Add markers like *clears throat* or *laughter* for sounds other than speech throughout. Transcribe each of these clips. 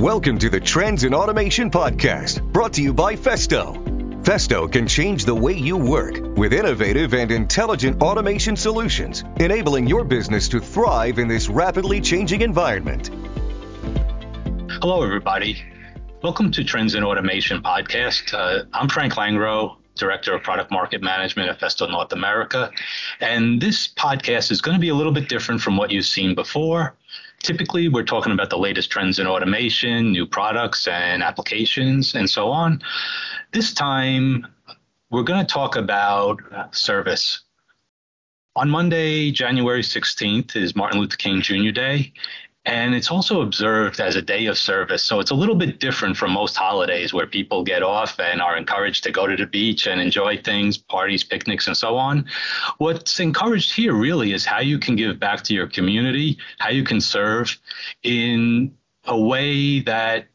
Welcome to the Trends in Automation podcast, brought to you by Festo. Festo can change the way you work with innovative and intelligent automation solutions, enabling your business to thrive in this rapidly changing environment. Hello, everybody. Welcome to Trends in Automation podcast. Uh, I'm Frank Langro, Director of Product Market Management at Festo North America. And this podcast is going to be a little bit different from what you've seen before. Typically, we're talking about the latest trends in automation, new products and applications, and so on. This time, we're going to talk about service. On Monday, January 16th, is Martin Luther King Jr. Day, and it's also observed as a day of service. So it's a little bit different from most holidays where people get off and are encouraged to go to the beach and enjoy things, parties, picnics, and so on. What's encouraged here really is how you can give back to your community, how you can serve in a way that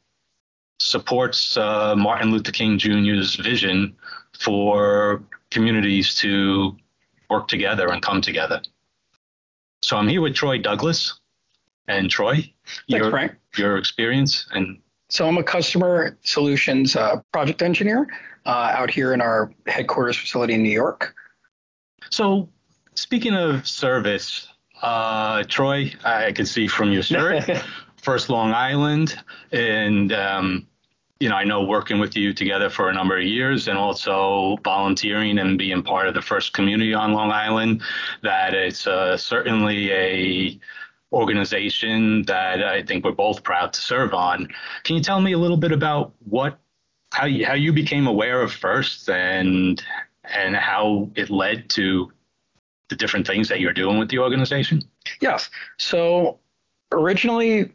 supports uh, Martin Luther King Jr.'s vision for communities to work together and come together. So I'm here with Troy Douglas and Troy, your, Frank. your experience and So I'm a customer solutions uh, project engineer uh, out here in our headquarters facility in New York. so speaking of service, uh, Troy, I can see from your shirt, *laughs* First Long Island, and um, you know I know working with you together for a number of years, and also volunteering and being part of the first community on Long Island, that it's uh, certainly a organization that I think we're both proud to serve on. Can you tell me a little bit about what how you, how you became aware of First and and how it led to the different things that you're doing with the organization? Yes. So originally,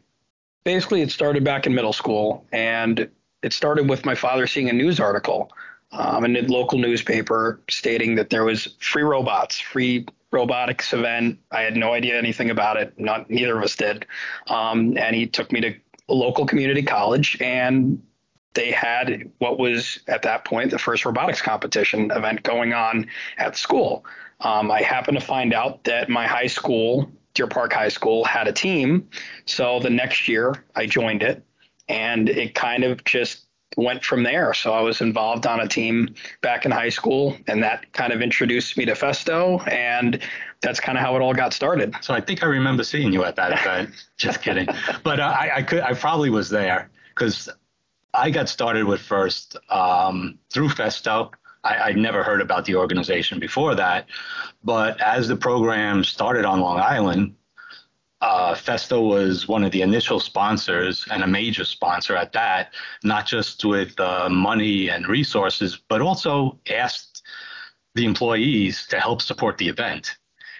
basically, it started back in middle school, and it started with my father seeing a news article um, in a local newspaper stating that there was free robots, free robotics event. I had no idea anything about it. Not neither of us did. Um, and he took me to a local community college, and they had what was at that point the first robotics competition event going on at school. Um, I happened to find out that my high school, Deer Park High School, had a team. So the next year I joined it, and it kind of just went from there. So I was involved on a team back in high school, and that kind of introduced me to Festo, and that's kind of how it all got started. So I think I remember seeing you at that event. *laughs* Just kidding, but uh, I, I could I probably was there because I got started with First um, through Festo. I, I'd never heard about the organization before that, but as the program started on Long Island, uh, Festo was one of the initial sponsors and a major sponsor at that, not just with uh, money and resources, but also asked the employees to help support the event.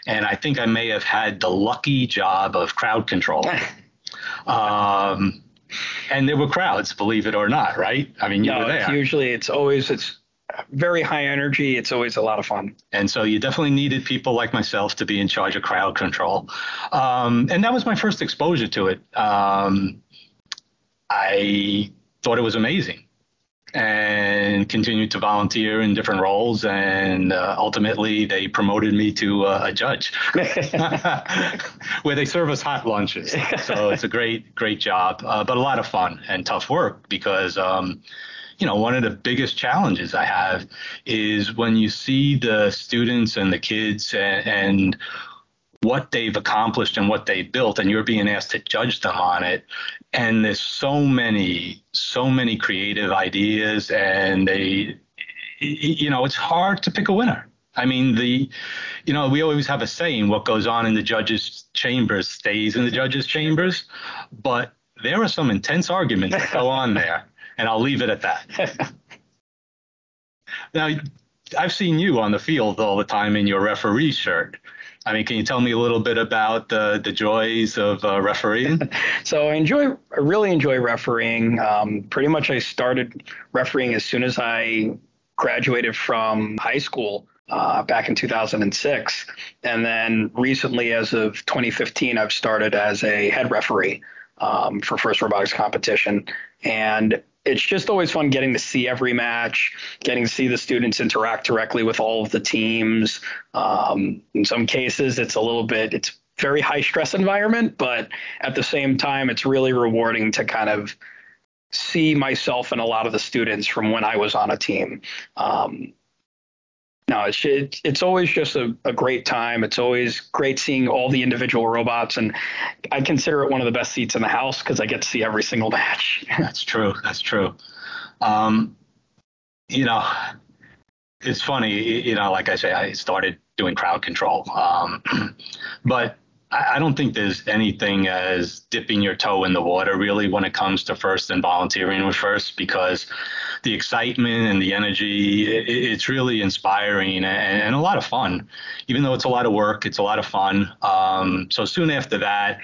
And I think I may have had the lucky job of crowd control. Um, and there were crowds, believe it or not, right? I mean, you no, were it's there. usually it's always it's very high energy. It's always a lot of fun. And so you definitely needed people like myself to be in charge of crowd control. Um, and that was my first exposure to it. Um, I thought it was amazing and continued to volunteer in different roles. And uh, ultimately, they promoted me to uh, a judge *laughs* *laughs* where they serve us hot lunches. So it's a great, great job, uh, but a lot of fun and tough work because. Um, you know, one of the biggest challenges I have is when you see the students and the kids and, and what they've accomplished and what they built, and you're being asked to judge them on it. And there's so many, so many creative ideas, and they, you know, it's hard to pick a winner. I mean, the, you know, we always have a saying: "What goes on in the judges' chambers stays in the judges' chambers," but there are some intense arguments that go on there and I'll leave it at that. *laughs* now, I've seen you on the field all the time in your referee shirt. I mean, can you tell me a little bit about the the joys of uh, refereeing? *laughs* so I enjoy, I really enjoy refereeing. Um, pretty much, I started refereeing as soon as I graduated from high school. Uh, back in 2006. And then recently, as of 2015, I've started as a head referee um, for First Robotics competition. And it's just always fun getting to see every match, getting to see the students interact directly with all of the teams. Um, in some cases, it's a little bit, it's very high stress environment, but at the same time, it's really rewarding to kind of see myself and a lot of the students from when I was on a team. Um, no, it's it's always just a, a, great time. It's always great seeing all the individual robots, and I consider it one of the best seats in the house because I get to see every single match. *laughs* That's true. That's true. Um, you know, it's funny. You know, like I say, I started doing crowd control, um, *clears throat* but I don't think there's anything as dipping your toe in the water really when it comes to first and volunteering with first because the excitement and the energy it's really inspiring and, a lot of fun. Even though it's a lot of work it's a lot of fun. Um, so soon after that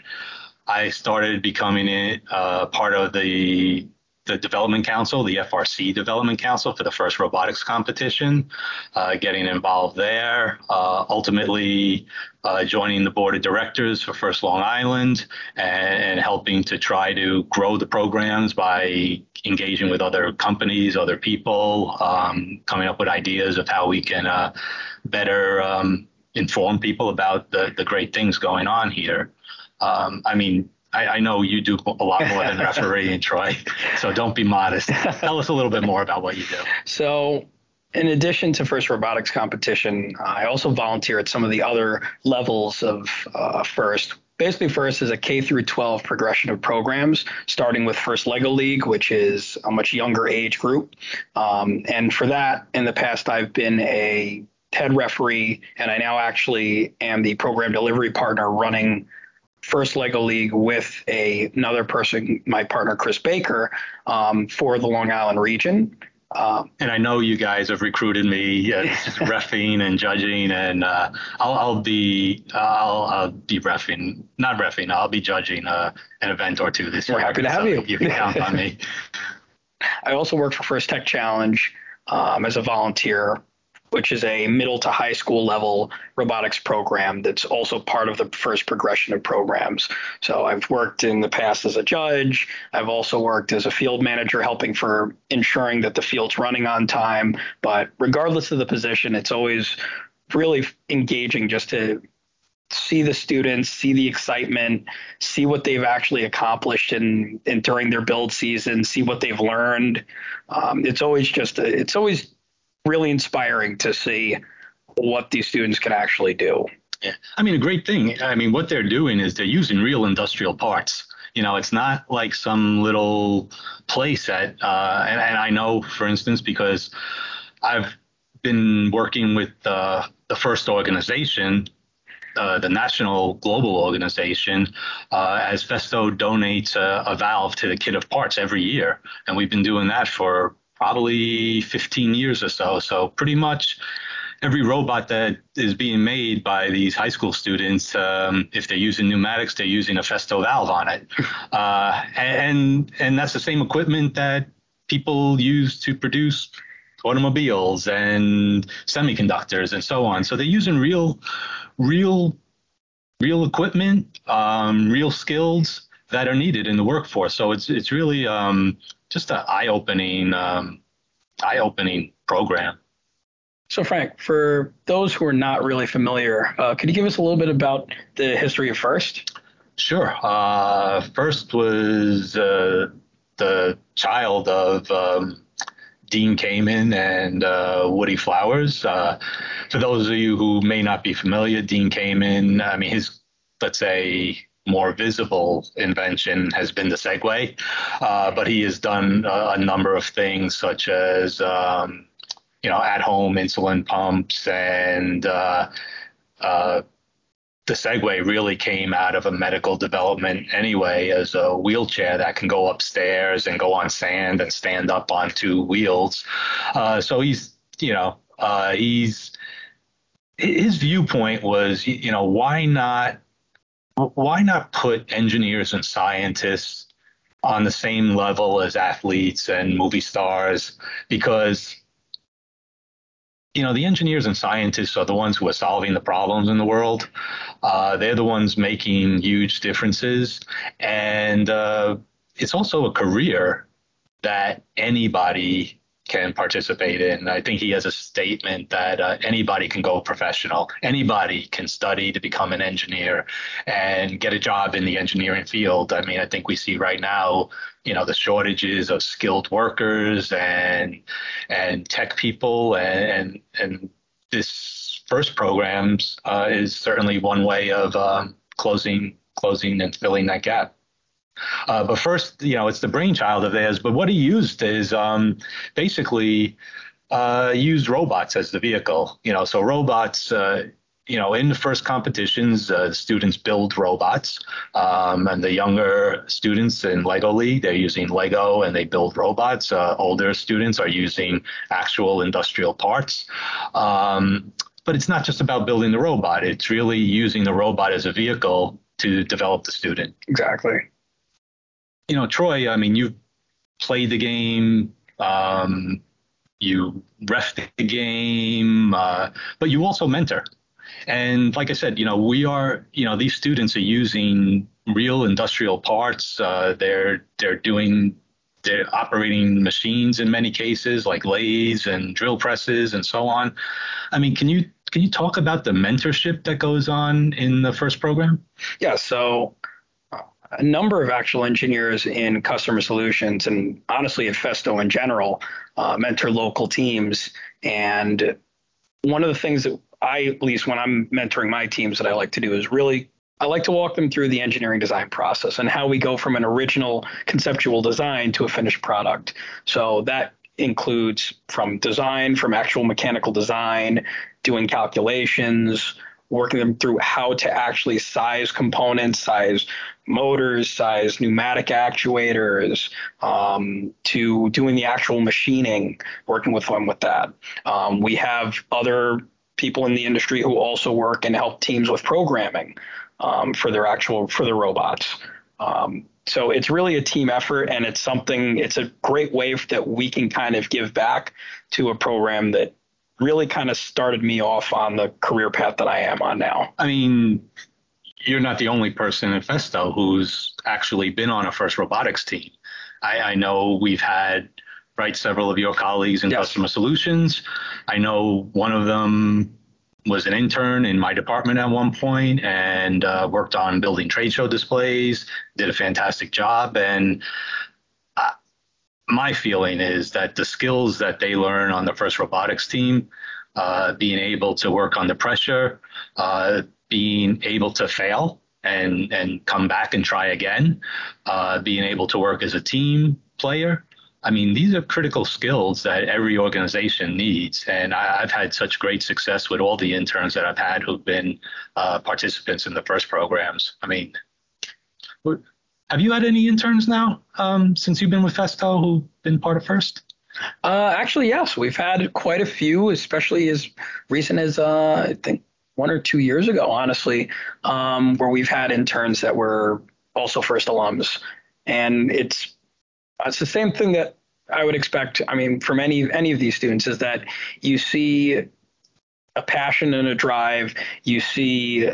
i started becoming a uh, part of the the development council, the FRC development council for the first robotics competition, uh, getting involved there, uh, ultimately uh, joining the board of directors for First Long Island and, and, helping to try to grow the programs by engaging with other companies, other people, um, coming up with ideas of how we can uh, better um, inform people about the, the great things going on here. Um, I mean, I, I, know you do a lot more than refereeing, *laughs* Troy. So don't be modest. Tell us a little bit more about what you do. So, in addition to First Robotics Competition, I also volunteer at some of the other levels of uh, First. Basically, First is a K through 12 progression of programs, starting with First Lego League, which is a much younger age group. Um, and for that, in the past, I've been a head referee, and I now actually am the program delivery partner running first Lego League with a, another person, my partner Chris Baker, um, for the Long Island region. Um, and I know you guys have recruited me as *laughs* refing and judging, and uh, I'll, I'll, be I'll, I'll, be refing, not refing. I'll be judging uh, an event or two this We're year. Happy to have you. You can count on me. *laughs* I also work for First Tech Challenge um, as a volunteer which is a middle to high school level robotics program that's also part of the first progression of programs. So I've worked in the past as a judge. I've also worked as a field manager, helping for ensuring that the field's running on time. But regardless of the position, it's always really engaging just to see the students, see the excitement, see what they've actually accomplished in, in during their build season, see what they've learned. Um, it's always just a, it's always really inspiring to see what these students can actually do. Yeah. I mean, a great thing. I mean, what they're doing is they're using real industrial parts. You know, it's not like some little playset. Uh, and, and I know, for instance, because I've been working with uh, the first organization, uh, the national global organization, uh, as Festo donates a, a, valve to the kit of parts every year. And we've been doing that for probably 15 years or so. So pretty much every robot that is being made by these high school students, um, if they're using pneumatics, they're using a Festo valve on it, *laughs* uh, and and that's the same equipment that people use to produce automobiles and semiconductors and so on. So they're using real, real, real equipment, um, real skills that are needed in the workforce. So it's it's really um, just an eye-opening um, eye-opening program. So Frank, for those who are not really familiar, uh, could you give us a little bit about the history of First? Sure. Uh, First was uh, the child of um, Dean Kamen and uh, Woody Flowers. Uh, for those of you who may not be familiar, Dean Kamen, I mean, his, let's say, more visible invention has been the Segway, uh, but he has done a, a, number of things such as um, you know at-home insulin pumps and uh, uh, the Segway really came out of a medical development anyway as a wheelchair that can go upstairs and go on sand and stand up on two wheels. Uh, so he's you know uh, he's his viewpoint was you know why not why not put engineers and scientists on the same level as athletes and movie stars? Because you know the engineers and scientists are the ones who are solving the problems in the world. Uh, they're the ones making huge differences, and uh, it's also a career that anybody can participate in. I think he has a statement that uh, anybody can go professional. Anybody can study to become an engineer and get a job in the engineering field. I mean, I think we see right now, you know, the shortages of skilled workers and and tech people, and and, and this first programs uh, is certainly one way of um, closing closing and filling that gap. Uh, but first, you know, it's the brainchild of theirs. But what he used is um, basically uh, used robots as the vehicle. You know, so robots. Uh, you know, in the first competitions, uh, students build robots, um, and the younger students in Lego League, they're using Lego and they build robots. Uh, older students are using actual industrial parts. Um, but it's not just about building the robot; it's really using the robot as a vehicle to develop the student. Exactly you know, Troy, I mean, you've played the game, um, you ref the game, uh, but you also mentor. And like I said, you know, we are, you know, these students are using real industrial parts. Uh, they're they're doing they're operating machines in many cases like lathes and drill presses and so on. I mean, can you can you talk about the mentorship that goes on in the first program? Yeah. So a number of actual engineers in customer solutions and honestly at Festo in general uh, mentor local teams. And one of the things that I, at least when I'm mentoring my teams, that I like to do is really I like to walk them through the engineering design process and how we go from an original conceptual design to a finished product. So that includes from design, from actual mechanical design, doing calculations, working them through how to actually size components, size motors, size pneumatic actuators, um, to doing the actual machining, working with them with that. Um, we have other people in the industry who also work and help teams with programming um, for their actual for the robots. Um, so it's really a team effort, and it's something. It's a great way that we can kind of give back to a program that really kind of started me off on the career path that I am on now. I mean, you're not the only person in Festo who's actually been on a first robotics team. I, I know we've had right several of your colleagues in yes. customer solutions. I know one of them was an intern in my department at one point and uh, worked on building trade show displays. Did a fantastic job, and my feeling is that the skills that they learn on the first robotics team, uh, being able to work under pressure, uh, being able to fail and and come back and try again, uh, being able to work as a team player. I mean, these are critical skills that every organization needs, and I, have had such great success with all the interns that I've had who've been uh, participants in the first programs. I mean, have you had any interns now um, since you've been with Festo who've been part of First? Uh, actually, yes, we've had quite a few, especially as recent as uh, I think one or two years ago, honestly, um, where we've had interns that were also First alums, and it's it's the same thing that I would expect. I mean, from any any of these students, is that you see a passion and a drive. You see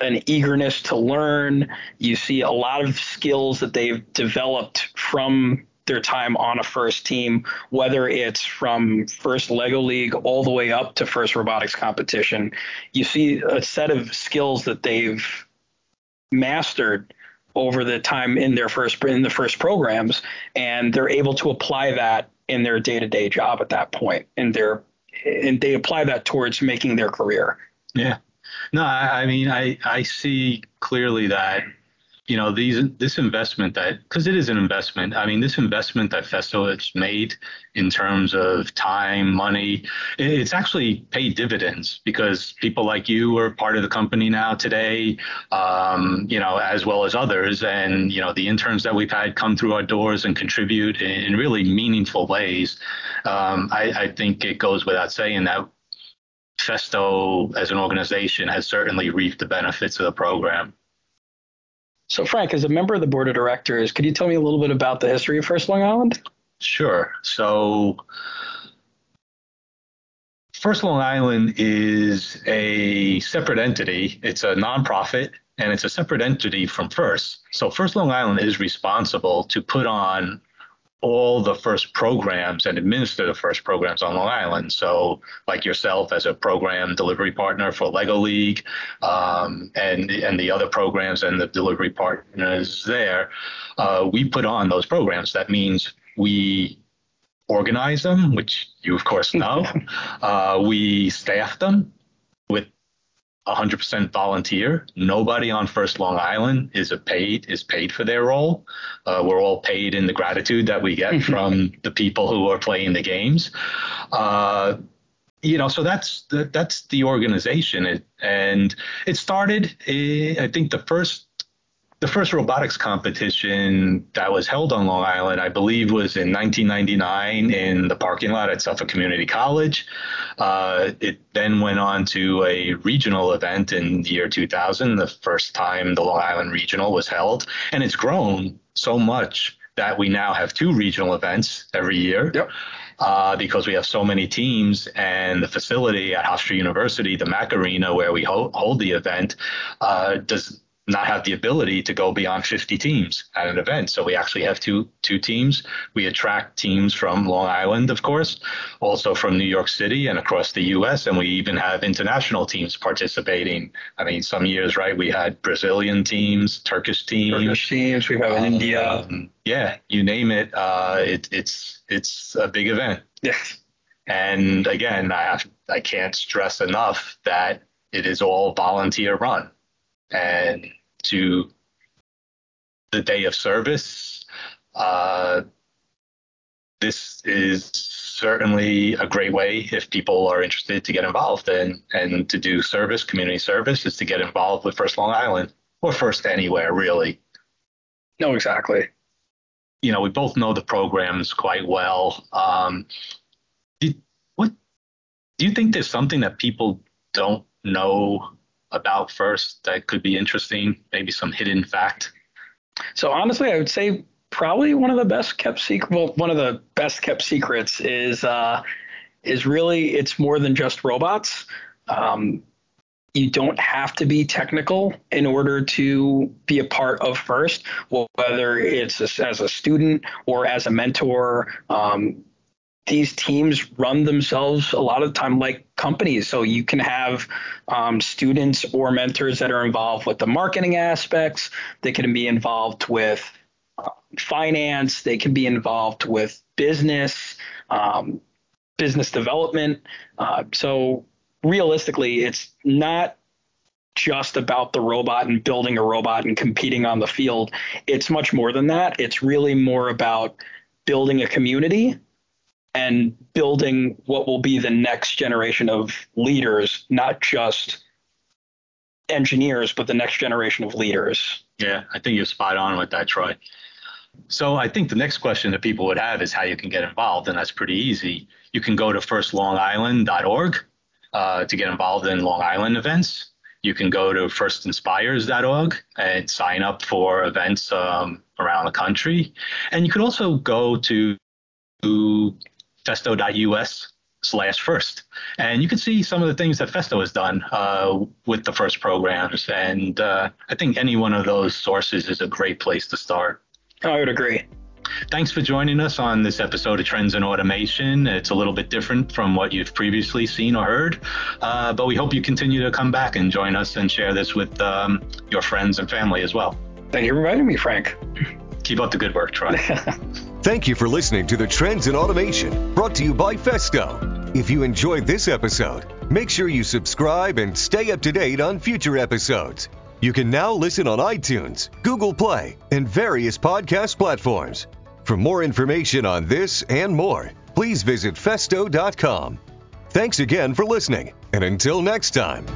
an eagerness to learn. You see a lot of skills that they've developed from their time on a first team, whether it's from first Lego League all the way up to first robotics competition. You see a set of skills that they've mastered over the time in their first in the first programs, and they're able to apply that in their day-to-day job at that point, and they're and they apply that towards making their career. Yeah. No, I, I mean, I, I see clearly that, you know, these this investment that because it is an investment. I mean, this investment that Festo has made in terms of time, money, it's actually paid dividends because people like you are part of the company now today, um, you know, as well as others, and you know, the interns that we've had come through our doors and contribute in, in really meaningful ways. Um, I, I think it goes without saying that Festo as an organization has certainly reaped the benefits of the program. So, Frank, as a member of the board of directors, could you tell me a little bit about the history of First Long Island? Sure. So, First Long Island is a separate entity. It's a nonprofit and it's a separate entity from First. So, First Long Island is responsible to put on all the first programs and administer the first programs on Long Island. So, like yourself as a program delivery partner for Lego League, um, and and the other programs and the delivery partners there, uh, we put on those programs. That means we organize them, which you of course know. *laughs* uh, we staff them 100% volunteer. Nobody on First Long Island is a paid is paid for their role. Uh, we're all paid in the gratitude that we get from the people who are playing the games. Uh, you know, so that's the, that's the organization, it, and it started. Eh, I think the first the first robotics competition that was held on Long Island, I believe, was in 1999 in the parking lot at Suffolk Community College. Uh, it then went on to a regional event in the year 2000, the first time the Long Island Regional was held. And it's grown so much that we now have two regional events every year. Yep. Uh, because we have so many teams and the facility at Hofstra University, the Mack Arena, where we ho- hold the event, uh, does not have the ability to go beyond 50 teams at an event. So we actually have two two teams. We attract teams from Long Island, of course, also from New York City and across the U.S. And we even have international teams participating. I mean, some years, right? We had Brazilian teams, Turkish teams, Turkish teams. We have um, India. Yeah, you name it. Uh, it. It's it's a big event. Yes. And again, I have I can't stress enough that it is all volunteer run and to the day of service. Uh, this is certainly a great way if people are interested to get involved and and to do service, community service, is to get involved with First Long Island or First anywhere really. No, exactly. You know, we both know the programs quite well. Um, what do you think? There's something that people don't know about first that could be interesting? Maybe some hidden fact. So honestly, I would say probably one of the best kept secret. Well, one of the best kept secrets is uh, is really it's more than just robots. Um, you don't have to be technical in order to be a part of FIRST, whether it's as a student or as a mentor. Um, these teams run themselves a lot of the time like companies. So you can have um, students or mentors that are involved with the marketing aspects. They can be involved with uh, finance. They can be involved with business, um, business development. Uh, so realistically, it's not just about the robot and building a robot and competing on the field. It's much more than that. It's really more about building a community and building what will be the next generation of leaders, not just engineers, but the next generation of leaders. Yeah, I think you're spot on with that, Troy. So I think the next question that people would have is how you can get involved, and that's pretty easy. You can go to firstlongisland.org uh, to get involved in Long Island events. You can go to firstinspires.org and sign up for events um, around the country. And you could also go to festo.us slash first. And you can see some of the things that Festo has done uh, with the first programs. And uh, I think any one of those sources is a great place to start. I would agree. Thanks for joining us on this episode of Trends in Automation. It's a little bit different from what you've previously seen or heard, uh, but we hope you continue to come back and join us and share this with um, your friends and family as well. Thank you for inviting me, Frank. Keep up the good work, Troy. *laughs* Thank you for listening to the Trends in Automation, brought to you by Festo. If you enjoyed this episode, make sure you subscribe and stay up to date on future episodes. You can now listen on iTunes, Google Play, and various podcast platforms. For more information on this and more, please visit festo.com. Thanks again for listening, and until next time.